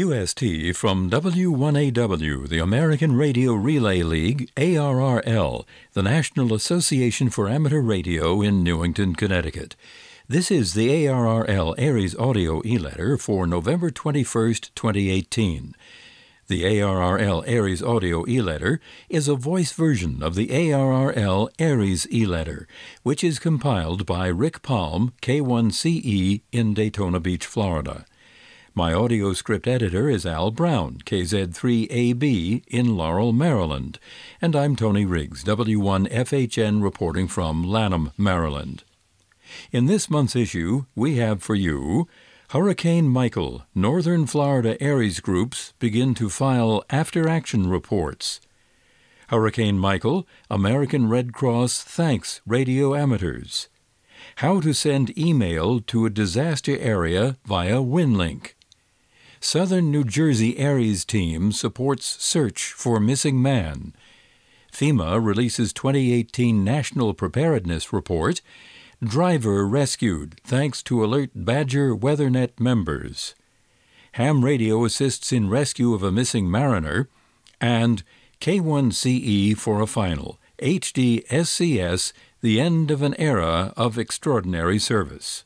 QST from W1AW, the American Radio Relay League, ARRL, the National Association for Amateur Radio in Newington, Connecticut. This is the ARRL ARES audio e-letter for November 21st, 2018. The ARRL ARES audio e-letter is a voice version of the ARRL ARES e-letter, which is compiled by Rick Palm, K1CE in Daytona Beach, Florida. My audio script editor is Al Brown, KZ3AB in Laurel, Maryland, and I'm Tony Riggs, W1FHN reporting from Lanham, Maryland. In this month's issue, we have for you Hurricane Michael, Northern Florida ARES groups begin to file after action reports. Hurricane Michael, American Red Cross thanks radio amateurs. How to send email to a disaster area via WinLink. Southern New Jersey ARES team supports search for missing man. FEMA releases 2018 National Preparedness Report. Driver rescued thanks to Alert Badger WeatherNet members. Ham Radio assists in rescue of a missing mariner. And K1CE for a final. HD SCS, the end of an era of extraordinary service.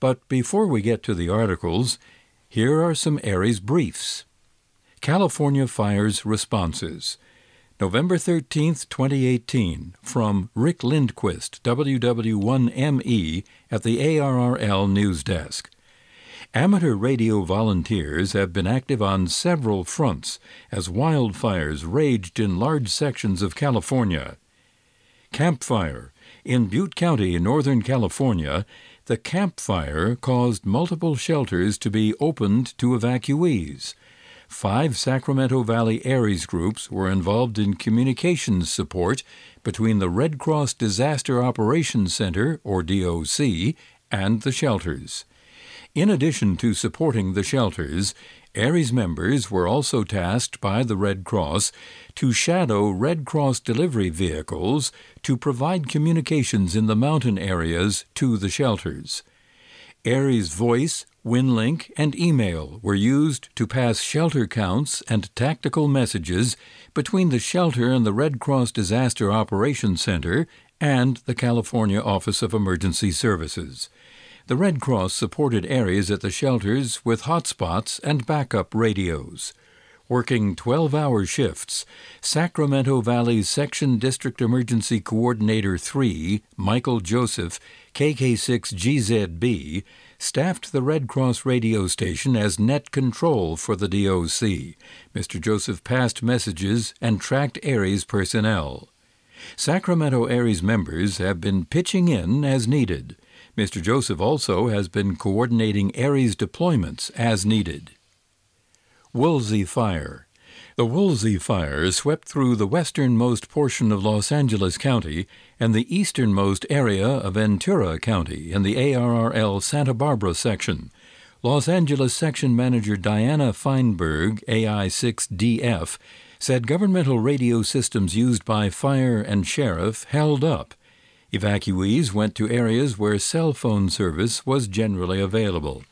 But before we get to the articles, here are some ARES briefs. California Fires Responses. November 13, 2018, from Rick Lindquist, WW1ME, at the ARRL News Desk. Amateur radio volunteers have been active on several fronts as wildfires raged in large sections of California. Campfire. In Butte County, Northern California, the campfire caused multiple shelters to be opened to evacuees. Five Sacramento Valley ARES groups were involved in communications support between the Red Cross Disaster Operations Center, or DOC, and the shelters. In addition to supporting the shelters, ARES members were also tasked by the Red Cross to shadow Red Cross delivery vehicles to provide communications in the mountain areas to the shelters. ARES Voice, WinLink, and email were used to pass shelter counts and tactical messages between the shelter and the Red Cross Disaster Operations Center and the California Office of Emergency Services. The Red Cross supported areas at the shelters with hotspots and backup radios. Working 12 hour shifts, Sacramento Valley's Section District Emergency Coordinator 3, Michael Joseph, KK6GZB, staffed the Red Cross radio station as net control for the DOC. Mr. Joseph passed messages and tracked ARES personnel. Sacramento ARES members have been pitching in as needed. Mr. Joseph also has been coordinating ARES deployments as needed. Woolsey Fire. The Woolsey Fire swept through the westernmost portion of Los Angeles County and the easternmost area of Ventura County in the ARRL Santa Barbara section. Los Angeles Section Manager Diana Feinberg, AI6DF, said governmental radio systems used by fire and sheriff held up Evacuees went to areas where cell phone service was generally available.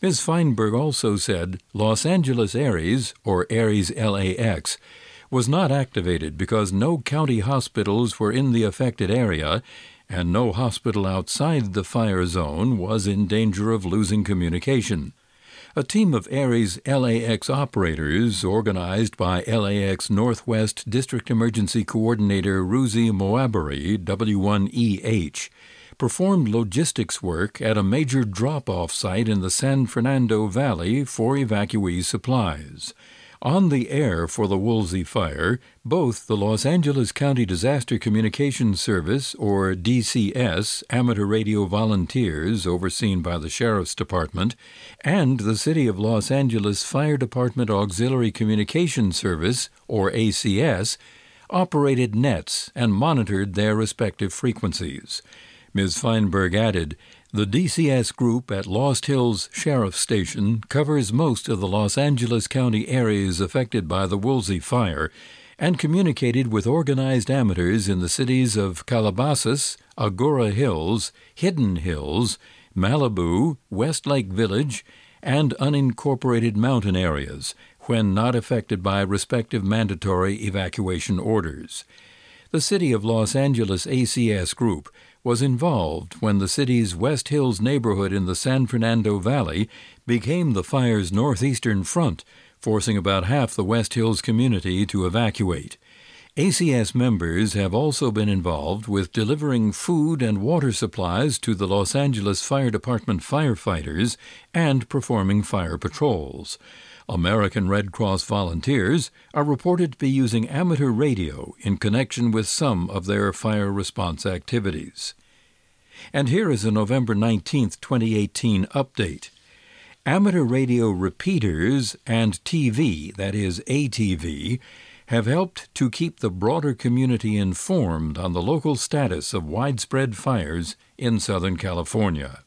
Ms. Feinberg also said Los Angeles ARES, or ARES LAX, was not activated because no county hospitals were in the affected area and no hospital outside the fire zone was in danger of losing communication. A team of ARES LAX operators, organized by LAX Northwest District Emergency Coordinator Ruzi Moabari, W1EH, performed logistics work at a major drop off site in the San Fernando Valley for evacuee supplies. On the air for the Woolsey fire, both the Los Angeles County Disaster Communications Service, or DCS, amateur radio volunteers overseen by the Sheriff's Department, and the City of Los Angeles Fire Department Auxiliary Communications Service, or ACS, operated nets and monitored their respective frequencies. Ms. Feinberg added, the DCS group at Lost Hills Sheriff Station covers most of the Los Angeles County areas affected by the Woolsey fire and communicated with organized amateurs in the cities of Calabasas, Agoura Hills, Hidden Hills, Malibu, Westlake Village, and unincorporated mountain areas when not affected by respective mandatory evacuation orders. The City of Los Angeles ACS Group was involved when the city's West Hills neighborhood in the San Fernando Valley became the fire's northeastern front, forcing about half the West Hills community to evacuate. ACS members have also been involved with delivering food and water supplies to the Los Angeles Fire Department firefighters and performing fire patrols. American Red Cross volunteers are reported to be using amateur radio in connection with some of their fire response activities. And here is a November 19, 2018 update. Amateur radio repeaters and TV, that is ATV, have helped to keep the broader community informed on the local status of widespread fires in Southern California.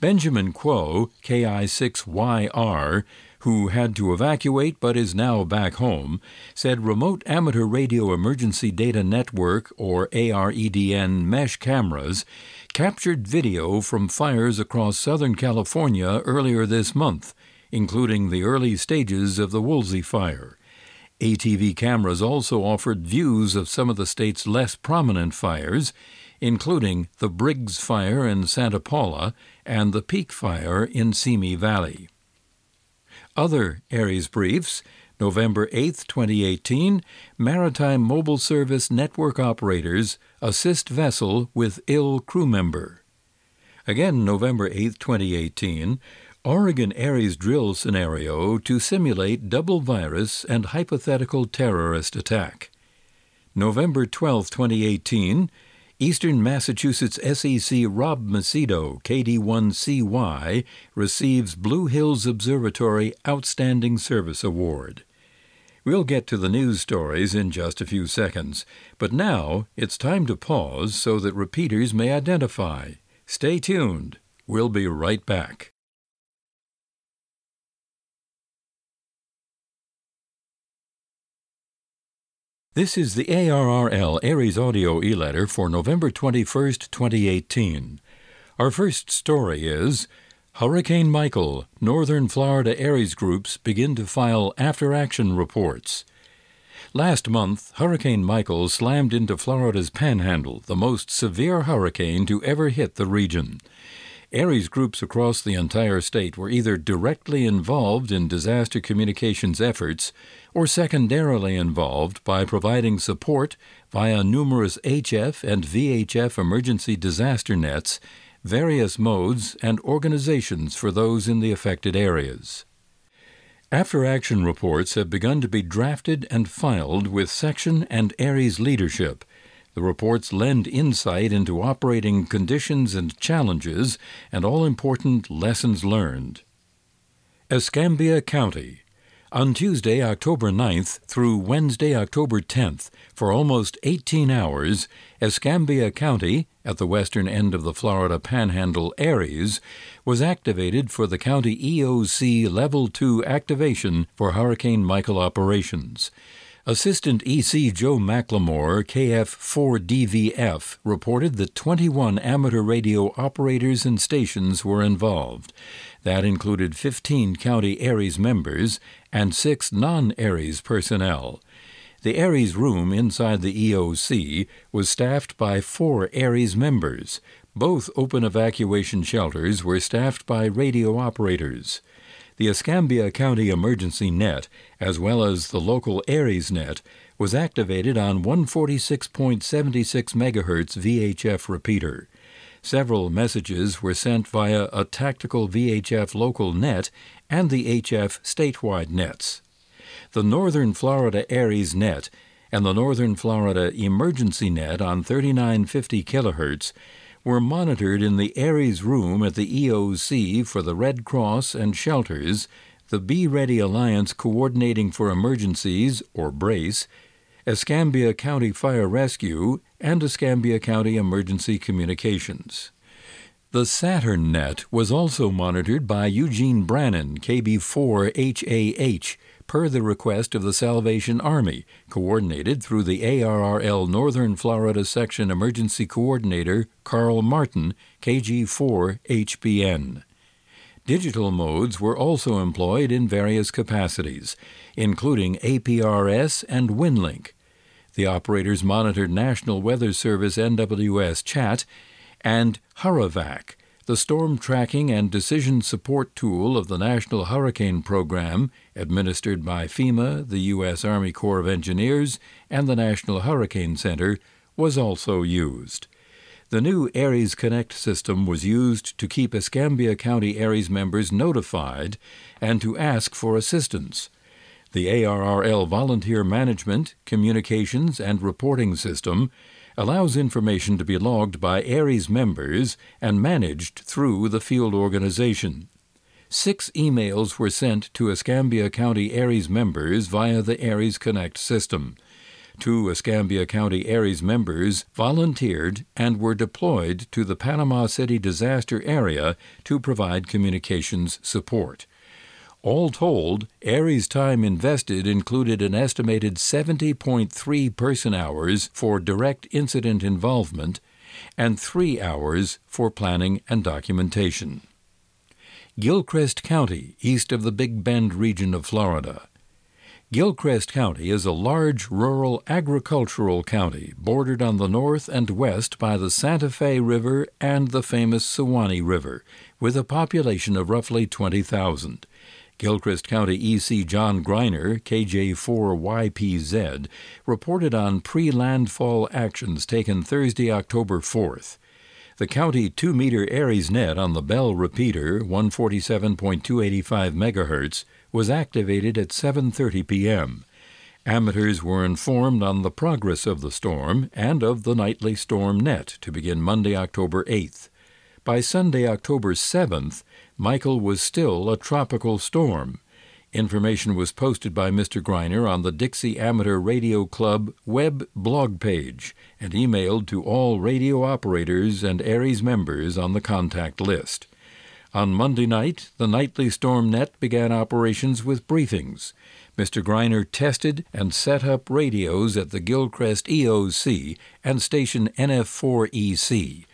Benjamin Kuo, KI6YR, who had to evacuate but is now back home, said Remote Amateur Radio Emergency Data Network, or AREDN, mesh cameras captured video from fires across Southern California earlier this month, including the early stages of the Woolsey fire. ATV cameras also offered views of some of the state's less prominent fires, including the Briggs Fire in Santa Paula and the Peak Fire in Simi Valley. Other ARES briefs November 8, 2018, Maritime Mobile Service Network operators assist vessel with ill crew member. Again, November 8, 2018, Oregon ARES drill scenario to simulate double virus and hypothetical terrorist attack. November 12, 2018, Eastern Massachusetts SEC Rob Macedo, KD1CY, receives Blue Hills Observatory Outstanding Service Award. We'll get to the news stories in just a few seconds, but now it's time to pause so that repeaters may identify. Stay tuned. We'll be right back. This is the ARRL ARES Audio e-letter for November 21, 2018. Our first story is Hurricane Michael, Northern Florida ARES groups begin to file after-action reports. Last month, Hurricane Michael slammed into Florida's panhandle, the most severe hurricane to ever hit the region. ARES groups across the entire state were either directly involved in disaster communications efforts or secondarily involved by providing support via numerous HF and VHF emergency disaster nets, various modes, and organizations for those in the affected areas. After action reports have begun to be drafted and filed with section and ARES leadership the reports lend insight into operating conditions and challenges and all important lessons learned. Escambia County. On Tuesday, October 9th through Wednesday, October 10th, for almost 18 hours, Escambia County, at the western end of the Florida Panhandle ARES, was activated for the county EOC Level 2 activation for Hurricane Michael operations. Assistant EC Joe McLemore, KF4DVF, reported that 21 amateur radio operators and stations were involved. That included 15 County ARES members and six non ARES personnel. The ARES room inside the EOC was staffed by four ARES members. Both open evacuation shelters were staffed by radio operators the Escambia County Emergency Net, as well as the local ARES net, was activated on 146.76 MHz VHF repeater. Several messages were sent via a tactical VHF local net and the HF statewide nets. The Northern Florida ARES net and the Northern Florida Emergency Net on 3950 kHz were monitored in the ARES room at the EOC for the Red Cross and shelters, the Be Ready Alliance Coordinating for Emergencies, or BRACE, Escambia County Fire Rescue, and Escambia County Emergency Communications. The SATERN net was also monitored by Eugene Brannon, KB4HAH, per the request of the Salvation Army, coordinated through the ARRL Northern Florida Section Emergency Coordinator Carl Martin, KG4HBN. Digital modes were also employed in various capacities, including APRS and WinLink. The operators monitored National Weather Service NWS chat and HURREVAC, the storm tracking and decision support tool of the National Hurricane Program, administered by FEMA, the U.S. Army Corps of Engineers, and the National Hurricane Center, was also used. The new ARES Connect system was used to keep Escambia County ARES members notified and to ask for assistance. The ARRL Volunteer Management, Communications, and Reporting System allows information to be logged by ARES members and managed through the field organization. Six emails were sent to Escambia County ARES members via the ARES Connect system. Two Escambia County ARES members volunteered and were deployed to the Panama City disaster area to provide communications support. All told, ARES time invested included an estimated 70.3 person hours for direct incident involvement and three hours for planning and documentation. Gilchrist County, east of the Big Bend region of Florida. Gilchrist County is a large rural agricultural county bordered on the north and west by the Santa Fe River and the famous Suwannee River, with a population of roughly 20,000. Gilchrist County EC John Greiner, KJ4YPZ, reported on pre landfall actions taken Thursday, October 4th. The county 2 meter ARES net on the Bell repeater, 147.285 MHz, was activated at 7:30 p.m. Amateurs were informed on the progress of the storm and of the nightly storm net to begin Monday, October 8th. By Sunday, October 7th, Michael was still a tropical storm. Information was posted by Mr. Greiner on the Dixie Amateur Radio Club web blog page and emailed to all radio operators and ARES members on the contact list. On Monday night, the nightly storm net began operations with briefings. Mr. Greiner tested and set up radios at the Gilchrist EOC and station NF4EC.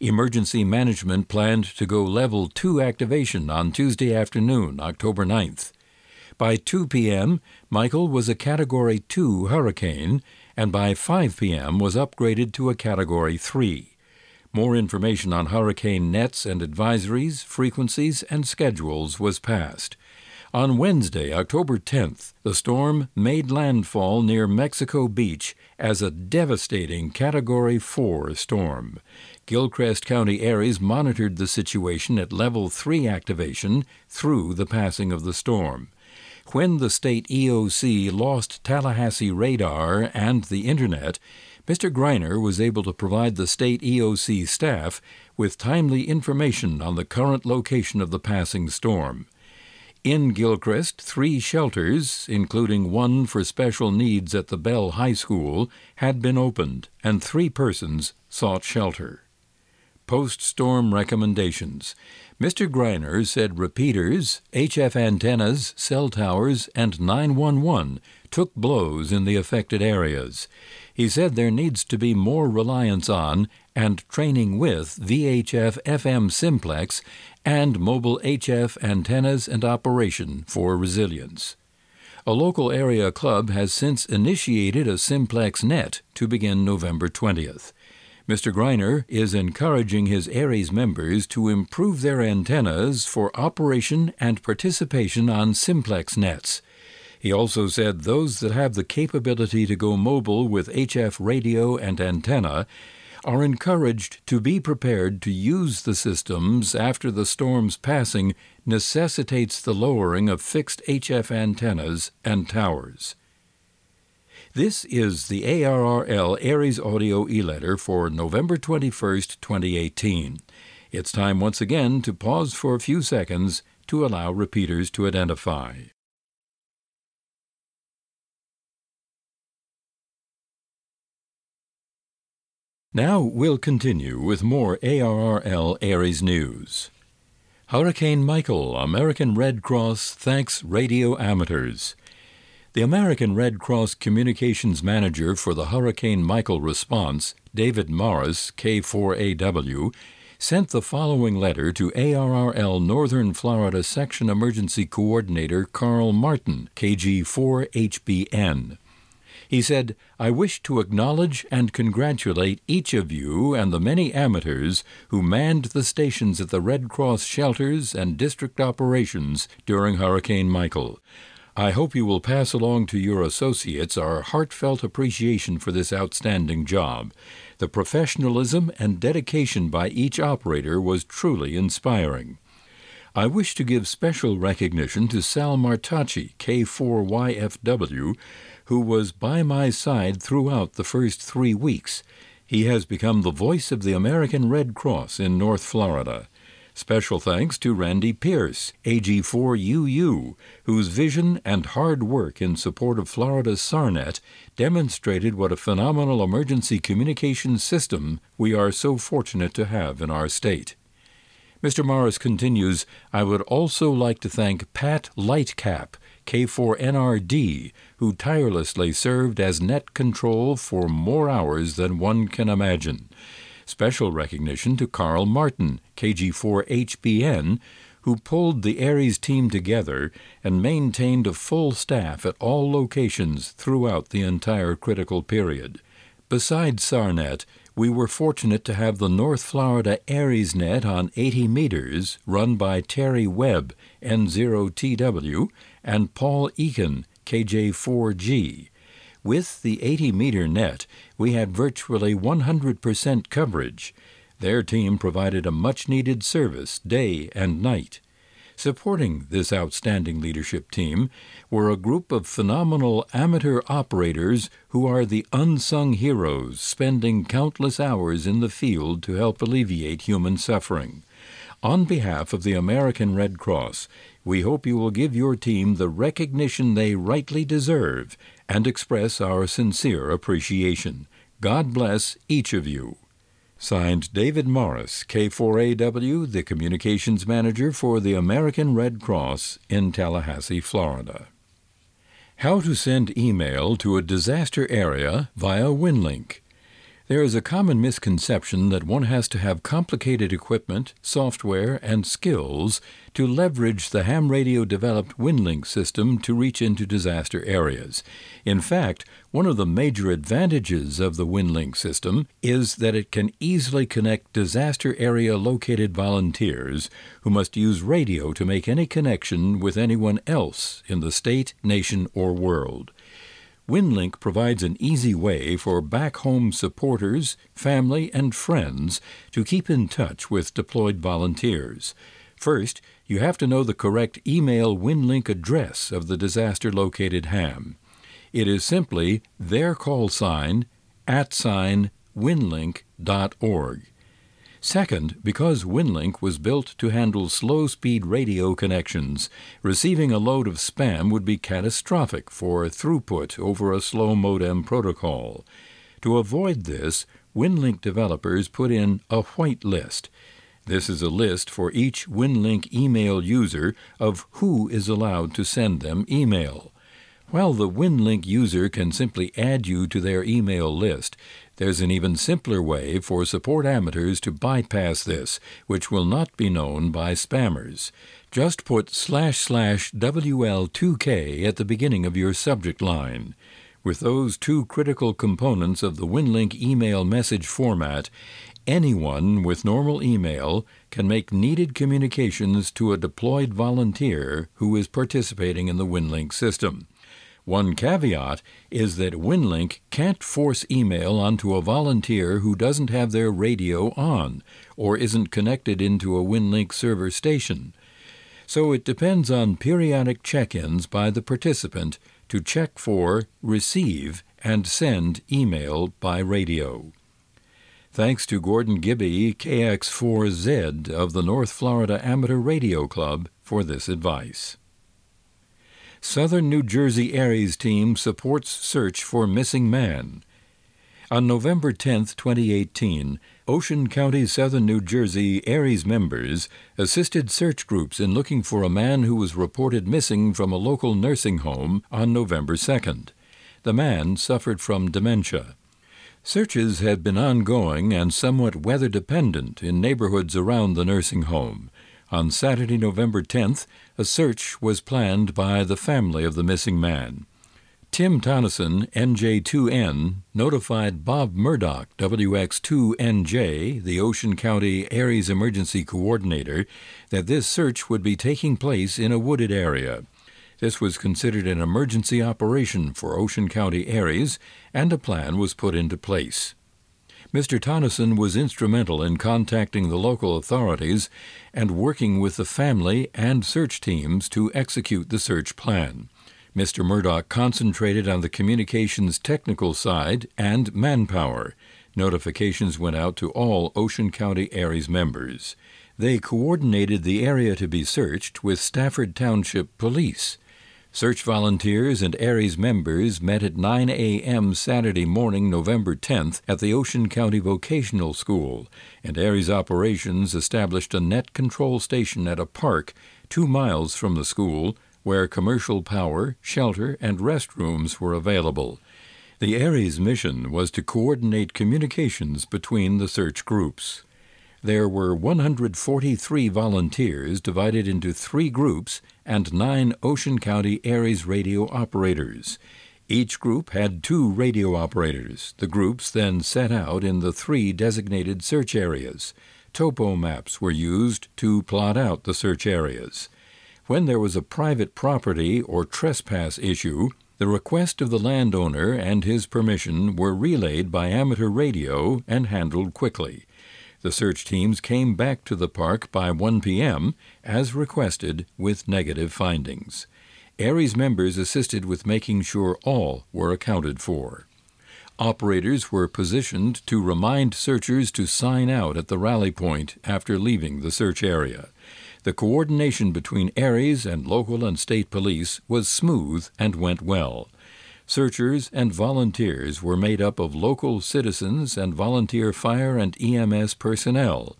Emergency management planned to go level 2 activation on Tuesday afternoon, October 9th. By 2 p.m., Michael was a Category 2 hurricane, and by 5 p.m. was upgraded to a Category 3. More information on hurricane nets and advisories, frequencies, and schedules was passed. On Wednesday, October 10th, the storm made landfall near Mexico Beach as a devastating Category 4 storm. Gilchrist County ARES monitored the situation at Level 3 activation through the passing of the storm. When the state EOC lost Tallahassee radar and the Internet, Mr. Greiner was able to provide the state EOC staff with timely information on the current location of the passing storm. In Gilchrist, three shelters, including one for special needs at the Bell High School, had been opened, and three persons sought shelter. Post storm recommendations. Mr. Greiner said repeaters, HF antennas, cell towers, and 911 took blows in the affected areas. He said there needs to be more reliance on and training with VHF FM simplex and mobile HF antennas and operation for resilience. A local area club has since initiated a simplex net to begin November 20th. Mr. Greiner is encouraging his ARES members to improve their antennas for operation and participation on simplex nets. He also said those that have the capability to go mobile with HF radio and antenna are encouraged to be prepared to use the systems after the storm's passing necessitates the lowering of fixed HF antennas and towers. This is the ARRL ARES Audio e-letter for November 21st, 2018. It's time once again to pause for a few seconds to allow repeaters to identify. Now we'll continue with more ARRL ARES news. Hurricane Michael, American Red Cross thanks radio amateurs. The American Red Cross Communications Manager for the Hurricane Michael response, David Morris, K4AW, sent the following letter to ARRL Northern Florida Section Emergency Coordinator Carl Martin, KG4HBN. He said, I wish to acknowledge and congratulate each of you and the many amateurs who manned the stations at the Red Cross shelters and district operations during Hurricane Michael. I hope you will pass along to your associates our heartfelt appreciation for this outstanding job. The professionalism and dedication by each operator was truly inspiring. I wish to give special recognition to Sal Martacci, K4YFW, who was by my side throughout the first three weeks. He has become the voice of the American Red Cross in North Florida. Special thanks to Randy Pierce, AG4UU, whose vision and hard work in support of Florida's SARNet demonstrated what a phenomenal emergency communication system we are so fortunate to have in our state. Mr. Morris continues, I would also like to thank Pat Lightcap, K4NRD, who tirelessly served as net control for more hours than one can imagine. Special recognition to Carl Martin, KG4HBN, who pulled the ARES team together and maintained a full staff at all locations throughout the entire critical period. Besides SARNet, we were fortunate to have the North Florida ARES net on 80 meters, run by Terry Webb, N0TW, and Paul Eakin, KJ4G. With the 80 meter net, we had virtually 100% coverage. Their team provided a much needed service day and night. Supporting this outstanding leadership team were a group of phenomenal amateur operators who are the unsung heroes spending countless hours in the field to help alleviate human suffering. On behalf of the American Red Cross, we hope you will give your team the recognition they rightly deserve and express our sincere appreciation. God bless each of you. Signed David Morris, K4AW, the Communications Manager for the American Red Cross in Tallahassee, Florida. How to send email to a disaster area via WinLink. There is a common misconception that one has to have complicated equipment, software, and skills to leverage the ham radio developed WinLink system to reach into disaster areas. In fact, one of the major advantages of the WinLink system is that it can easily connect disaster area located volunteers who must use radio to make any connection with anyone else in the state, nation, or world. WinLink provides an easy way for back home supporters, family, and friends to keep in touch with deployed volunteers. First, you have to know the correct email WinLink address of the disaster located ham. It is simply their call sign at sign winlink.org. Second, because WinLink was built to handle slow speed radio connections, receiving a load of spam would be catastrophic for throughput over a slow modem protocol. To avoid this, WinLink developers put in a whitelist. This is a list for each WinLink email user of who is allowed to send them email. While the WinLink user can simply add you to their email list, there's an even simpler way for support amateurs to bypass this, which will not be known by spammers. Just put slash slash WL2K at the beginning of your subject line. With those two critical components of the WinLink email message format, anyone with normal email can make needed communications to a deployed volunteer who is participating in the WinLink system. One caveat is that WinLink can't force email onto a volunteer who doesn't have their radio on or isn't connected into a WinLink server station. So it depends on periodic check ins by the participant to check for, receive, and send email by radio. Thanks to Gordon Gibby, KX4Z of the North Florida Amateur Radio Club, for this advice. Southern New Jersey ARES team supports search for missing man. On November 10, 2018, Ocean County, Southern New Jersey ARES members assisted search groups in looking for a man who was reported missing from a local nursing home on November 2nd. The man suffered from dementia. Searches had been ongoing and somewhat weather dependent in neighborhoods around the nursing home. On Saturday, November 10th, a search was planned by the family of the missing man. Tim Tonneson, NJ2N, notified Bob Murdoch, WX2NJ, the Ocean County ARES Emergency Coordinator, that this search would be taking place in a wooded area. This was considered an emergency operation for Ocean County ARES, and a plan was put into place. Mr. Tonneson was instrumental in contacting the local authorities and working with the family and search teams to execute the search plan. Mr. Murdoch concentrated on the communications technical side and manpower. Notifications went out to all Ocean County ARES members. They coordinated the area to be searched with Stafford Township Police. Search volunteers and ARES members met at 9 a.m. Saturday morning, November 10th, at the Ocean County Vocational School, and ARES Operations established a net control station at a park two miles from the school where commercial power, shelter, and restrooms were available. The ARES mission was to coordinate communications between the search groups. There were 143 volunteers divided into three groups and nine Ocean County ARES radio operators. Each group had two radio operators. The groups then set out in the three designated search areas. Topo maps were used to plot out the search areas. When there was a private property or trespass issue, the request of the landowner and his permission were relayed by amateur radio and handled quickly. The search teams came back to the park by 1 p.m., as requested, with negative findings. ARES members assisted with making sure all were accounted for. Operators were positioned to remind searchers to sign out at the rally point after leaving the search area. The coordination between ARES and local and state police was smooth and went well. Searchers and volunteers were made up of local citizens and volunteer fire and EMS personnel.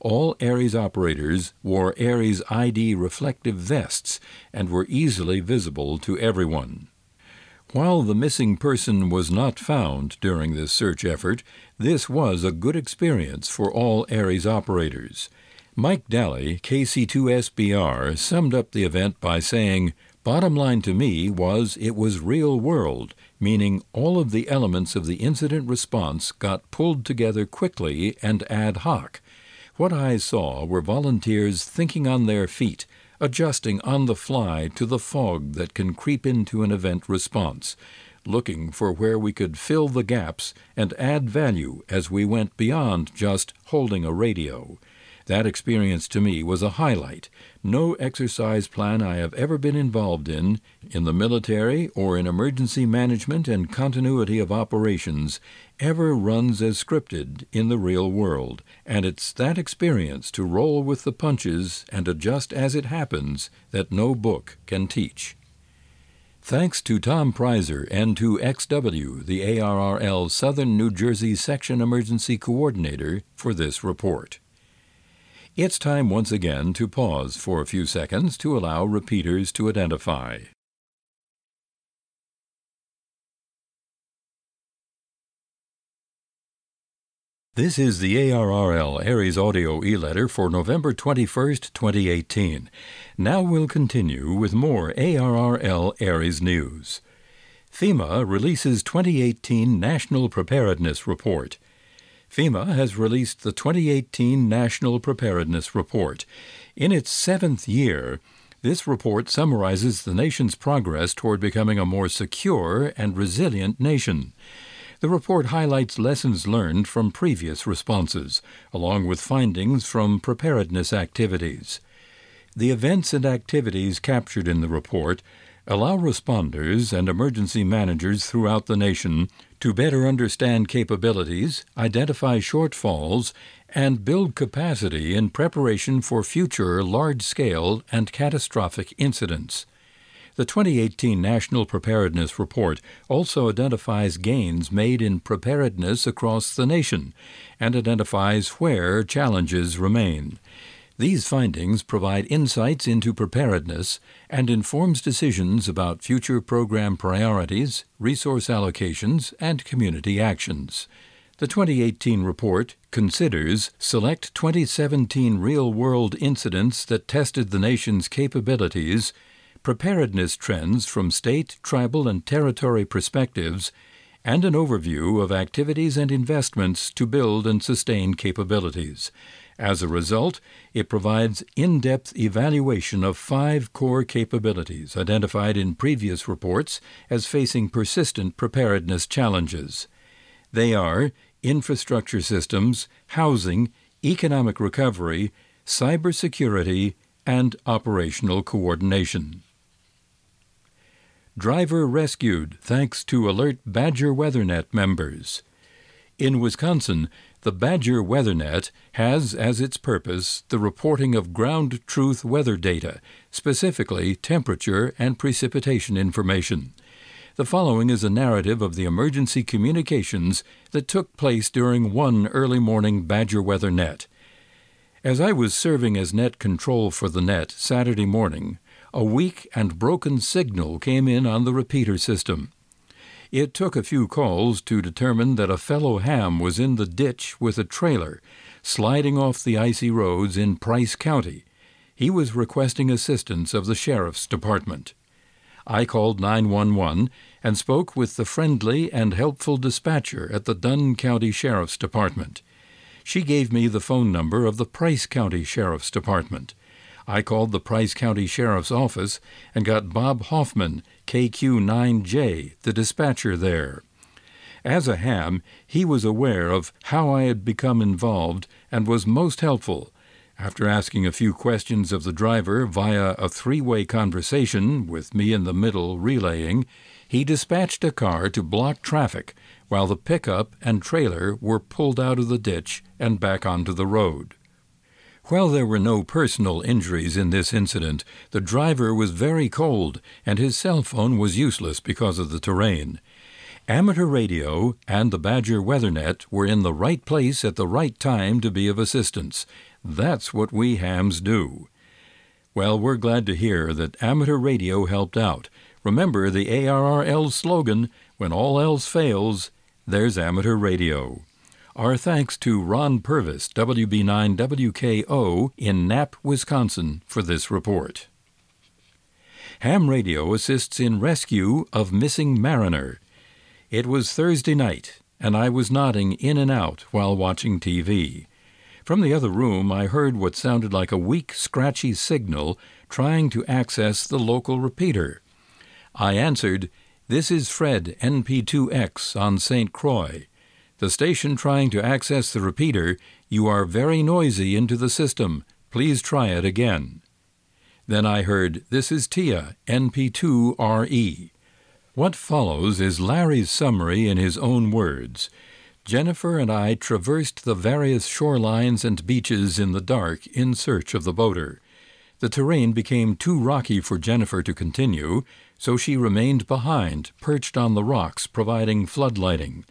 All ARES operators wore ARES ID reflective vests and were easily visible to everyone. While the missing person was not found during this search effort, this was a good experience for all ARES operators. Mike Daly, KC2SBR, summed up the event by saying, Bottom line to me was it was real world, meaning all of the elements of the incident response got pulled together quickly and ad hoc. What I saw were volunteers thinking on their feet, adjusting on the fly to the fog that can creep into an event response, looking for where we could fill the gaps and add value as we went beyond just holding a radio. That experience to me was a highlight. No exercise plan I have ever been involved in, in the military or in emergency management and continuity of operations, ever runs as scripted in the real world, and it's that experience to roll with the punches and adjust as it happens that no book can teach. Thanks to Tom Prizer and to XW, the ARRL Southern New Jersey Section Emergency Coordinator, for this report. It's time once again to pause for a few seconds to allow repeaters to identify. This is the ARRL ARES Audio e-letter for November 21st, 2018. Now we'll continue with more ARRL ARES news. FEMA releases 2018 National Preparedness Report. FEMA has released the 2018 National Preparedness Report. In its seventh year, this report summarizes the nation's progress toward becoming a more secure and resilient nation. The report highlights lessons learned from previous responses, along with findings from preparedness activities. The events and activities captured in the report allow responders and emergency managers throughout the nation to better understand capabilities, identify shortfalls, and build capacity in preparation for future large scale and catastrophic incidents. The 2018 National Preparedness Report also identifies gains made in preparedness across the nation and identifies where challenges remain. These findings provide insights into preparedness and informs decisions about future program priorities, resource allocations, and community actions. The 2018 report considers select 2017 real world incidents that tested the nation's capabilities, preparedness trends from state, tribal, and territory perspectives, and an overview of activities and investments to build and sustain capabilities. As a result, it provides in depth evaluation of five core capabilities identified in previous reports as facing persistent preparedness challenges. They are infrastructure systems, housing, economic recovery, cybersecurity, and operational coordination. Driver rescued thanks to Alert Badger WeatherNet members. In Wisconsin, the Badger WeatherNet has as its purpose the reporting of ground truth weather data, specifically temperature and precipitation information. The following is a narrative of the emergency communications that took place during one early morning Badger Weather Net. As I was serving as net control for the net Saturday morning, a weak and broken signal came in on the repeater system. It took a few calls to determine that a fellow ham was in the ditch with a trailer, sliding off the icy roads in Price County. He was requesting assistance of the sheriff's department. I called 911 and spoke with the friendly and helpful dispatcher at the Dunn County Sheriff's Department. She gave me the phone number of the Price County Sheriff's Department. I called the Price County Sheriff's Office and got Bob Hoffman, KQ9J, the dispatcher there. As a ham, he was aware of how I had become involved and was most helpful. After asking a few questions of the driver via a three way conversation, with me in the middle relaying, he dispatched a car to block traffic while the pickup and trailer were pulled out of the ditch and back onto the road. While there were no personal injuries in this incident, the driver was very cold and his cell phone was useless because of the terrain. Amateur radio and the Badger WeatherNet were in the right place at the right time to be of assistance. That's what we hams do. Well, we're glad to hear that amateur radio helped out. Remember the ARRL slogan when all else fails, there's amateur radio. Our thanks to Ron Purvis, WB9WKO in Knapp, Wisconsin, for this report. Ham Radio assists in rescue of missing mariner. It was Thursday night, and I was nodding in and out while watching TV. From the other room, I heard what sounded like a weak, scratchy signal trying to access the local repeater. I answered, This is Fred NP2X on St. Croix. The station trying to access the repeater, you are very noisy into the system. Please try it again. Then I heard, This is Tia, NP2RE. What follows is Larry's summary in his own words. Jennifer and I traversed the various shorelines and beaches in the dark in search of the boater. The terrain became too rocky for Jennifer to continue, so she remained behind, perched on the rocks, providing floodlighting.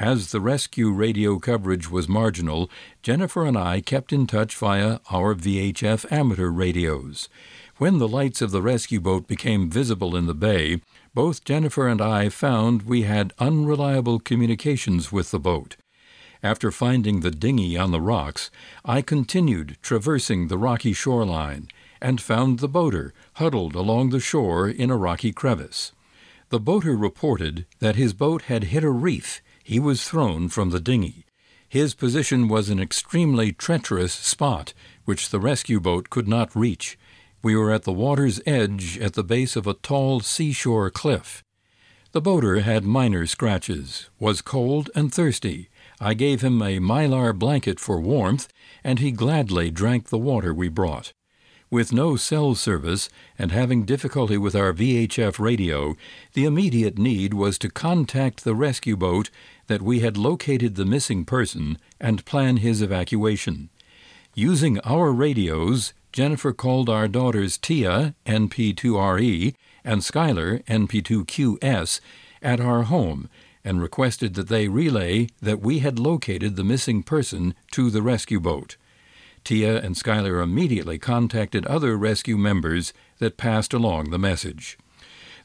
As the rescue radio coverage was marginal, Jennifer and I kept in touch via our VHF amateur radios. When the lights of the rescue boat became visible in the bay, both Jennifer and I found we had unreliable communications with the boat. After finding the dinghy on the rocks, I continued traversing the rocky shoreline and found the boater huddled along the shore in a rocky crevice. The boater reported that his boat had hit a reef he was thrown from the dinghy. His position was an extremely treacherous spot, which the rescue boat could not reach. We were at the water's edge at the base of a tall seashore cliff. The boater had minor scratches, was cold and thirsty. I gave him a mylar blanket for warmth, and he gladly drank the water we brought. With no cell service and having difficulty with our VHF radio, the immediate need was to contact the rescue boat that we had located the missing person and plan his evacuation. Using our radios, Jennifer called our daughters Tia, NP2RE, and Skylar, NP2QS, at our home and requested that they relay that we had located the missing person to the rescue boat. Tia and Schuyler immediately contacted other rescue members that passed along the message.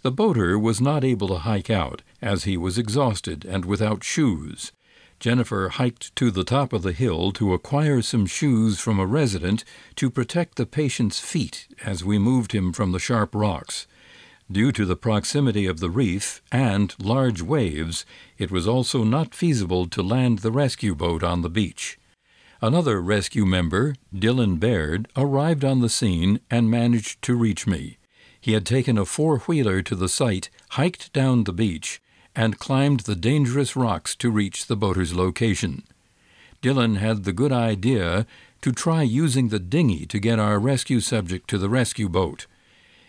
The boater was not able to hike out, as he was exhausted and without shoes. Jennifer hiked to the top of the hill to acquire some shoes from a resident to protect the patient's feet as we moved him from the sharp rocks. Due to the proximity of the reef and large waves, it was also not feasible to land the rescue boat on the beach. Another rescue member, Dylan Baird, arrived on the scene and managed to reach me. He had taken a four wheeler to the site, hiked down the beach, and climbed the dangerous rocks to reach the boater's location. Dylan had the good idea to try using the dinghy to get our rescue subject to the rescue boat.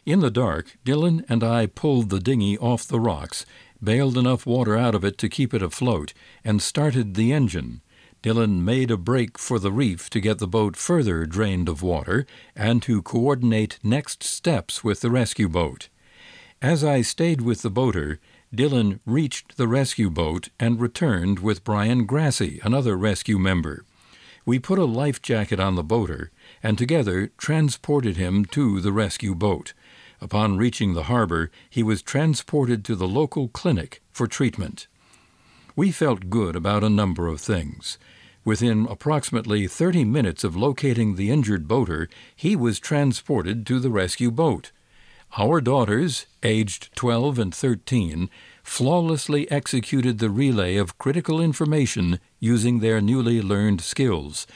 In the dark, Dylan and I pulled the dinghy off the rocks, bailed enough water out of it to keep it afloat, and started the engine. Dylan made a break for the reef to get the boat further drained of water and to coordinate next steps with the rescue boat. As I stayed with the boater, Dylan reached the rescue boat and returned with Brian Grassy, another rescue member. We put a life jacket on the boater and together transported him to the rescue boat. Upon reaching the harbor, he was transported to the local clinic for treatment. We felt good about a number of things. Within approximately 30 minutes of locating the injured boater, he was transported to the rescue boat. Our daughters, aged 12 and 13, flawlessly executed the relay of critical information using their newly learned skills.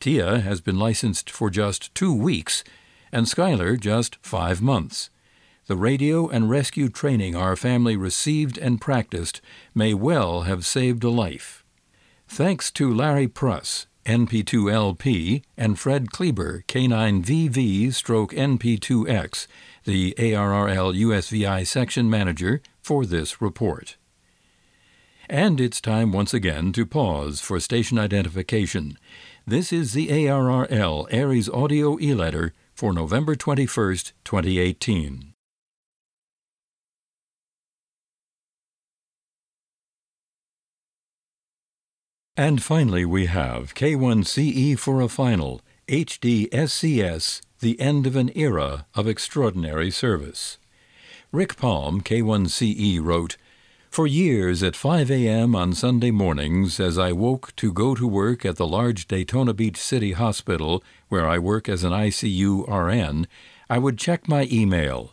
Tia has been licensed for just two weeks and Schuyler just five months. The radio and rescue training our family received and practiced may well have saved a life. Thanks to Larry Pruss, NP2LP, and Fred Kleber, K9VV stroke NP2X, the ARRL USVI section manager, for this report. And it's time once again to pause for station identification. This is the ARRL ARES Audio e-letter for November 21st, 2018. And finally, we have K1CE for a final, HDSCS, the end of an era of extraordinary service. Rick Palm, K1CE, wrote, For years at 5 a.m. on Sunday mornings, as I woke to go to work at the large Daytona Beach City Hospital, where I work as an ICU RN, I would check my email.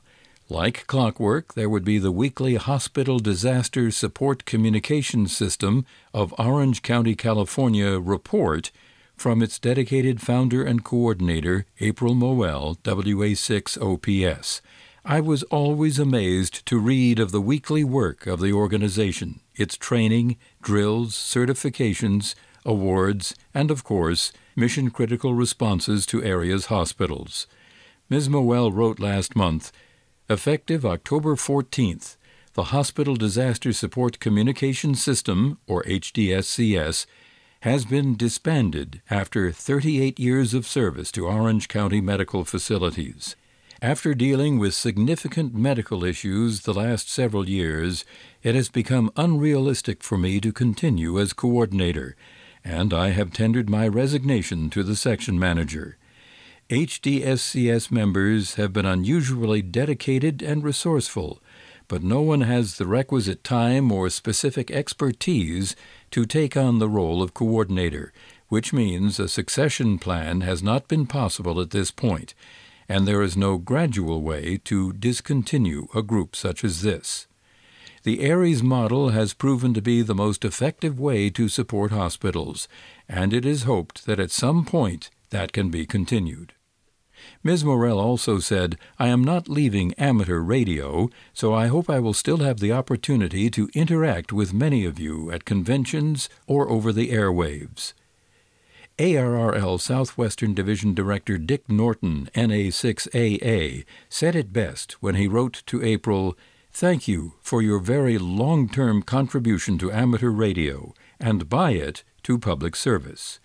Like clockwork, there would be the weekly Hospital Disaster Support Communication System of Orange County, California report from its dedicated founder and coordinator, April Moel, WA6OPS. I was always amazed to read of the weekly work of the organization, its training, drills, certifications, awards, and, of course, mission critical responses to area's hospitals. Ms. Moel wrote last month Effective October 14th, the Hospital Disaster Support Communication System, or HDSCS, has been disbanded after 38 years of service to Orange County medical facilities. After dealing with significant medical issues the last several years, it has become unrealistic for me to continue as coordinator, and I have tendered my resignation to the section manager. HDSCS members have been unusually dedicated and resourceful, but no one has the requisite time or specific expertise to take on the role of coordinator, which means a succession plan has not been possible at this point, and there is no gradual way to discontinue a group such as this. The ARES model has proven to be the most effective way to support hospitals, and it is hoped that at some point that can be continued. Ms. Moel also said, I am not leaving amateur radio, so I hope I will still have the opportunity to interact with many of you at conventions or over the airwaves. ARRL Southwestern Division Director Dick Norton, NA6AA, said it best when he wrote to April, Thank you for your very long term contribution to amateur radio, and by it to public service.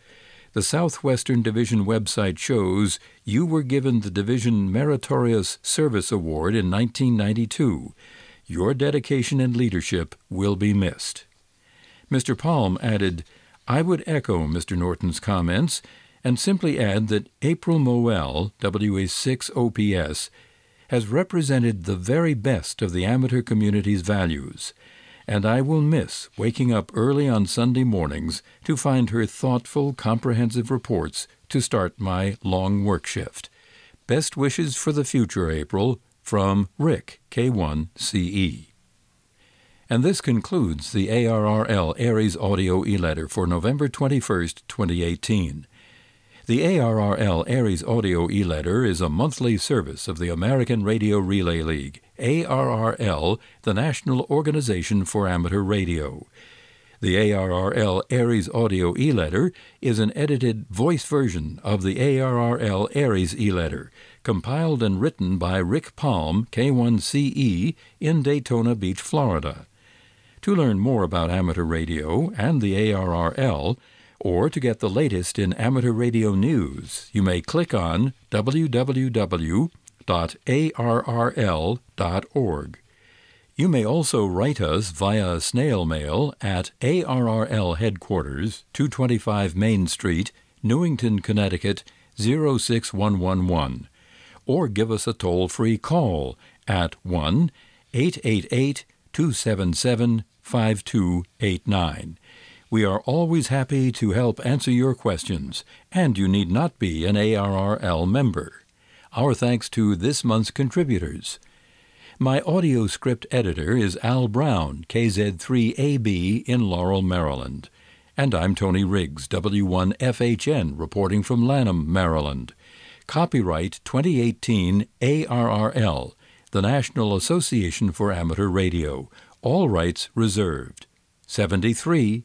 The Southwestern Division website shows you were given the Division Meritorious Service Award in 1992. Your dedication and leadership will be missed. Mr. Palm added, I would echo Mr. Norton's comments and simply add that April Moel, WA6OPS, has represented the very best of the amateur community's values, and I will miss waking up early on Sunday mornings to find her thoughtful, comprehensive reports to start my long work shift. Best wishes for the future, April, from Rick, K1CE. And this concludes the ARRL ARES audio e-letter for November 21, 2018. The ARRL ARES audio e-letter is a monthly service of the American Radio Relay League, ARRL, the National Organization for Amateur Radio. The ARRL ARES audio e-letter is an edited voice version of the ARRL ARES e-letter, compiled and written by Rick Palm, K1CE, in Daytona Beach, Florida. To learn more about amateur radio and the ARRL, or to get the latest in amateur radio news, you may click on www.arrl.org. You may also write us via snail mail at ARRL Headquarters, 225 Main Street, Newington, Connecticut 06111, or give us a toll free call at 1 888 277 5289. We are always happy to help answer your questions, and you need not be an ARRL member. Our thanks to this month's contributors. My audio script editor is Al Brown, KZ3AB in Laurel, Maryland. And I'm Tony Riggs, W1FHN, reporting from Lanham, Maryland. Copyright 2018 ARRL, the National Association for Amateur Radio. All rights reserved. 73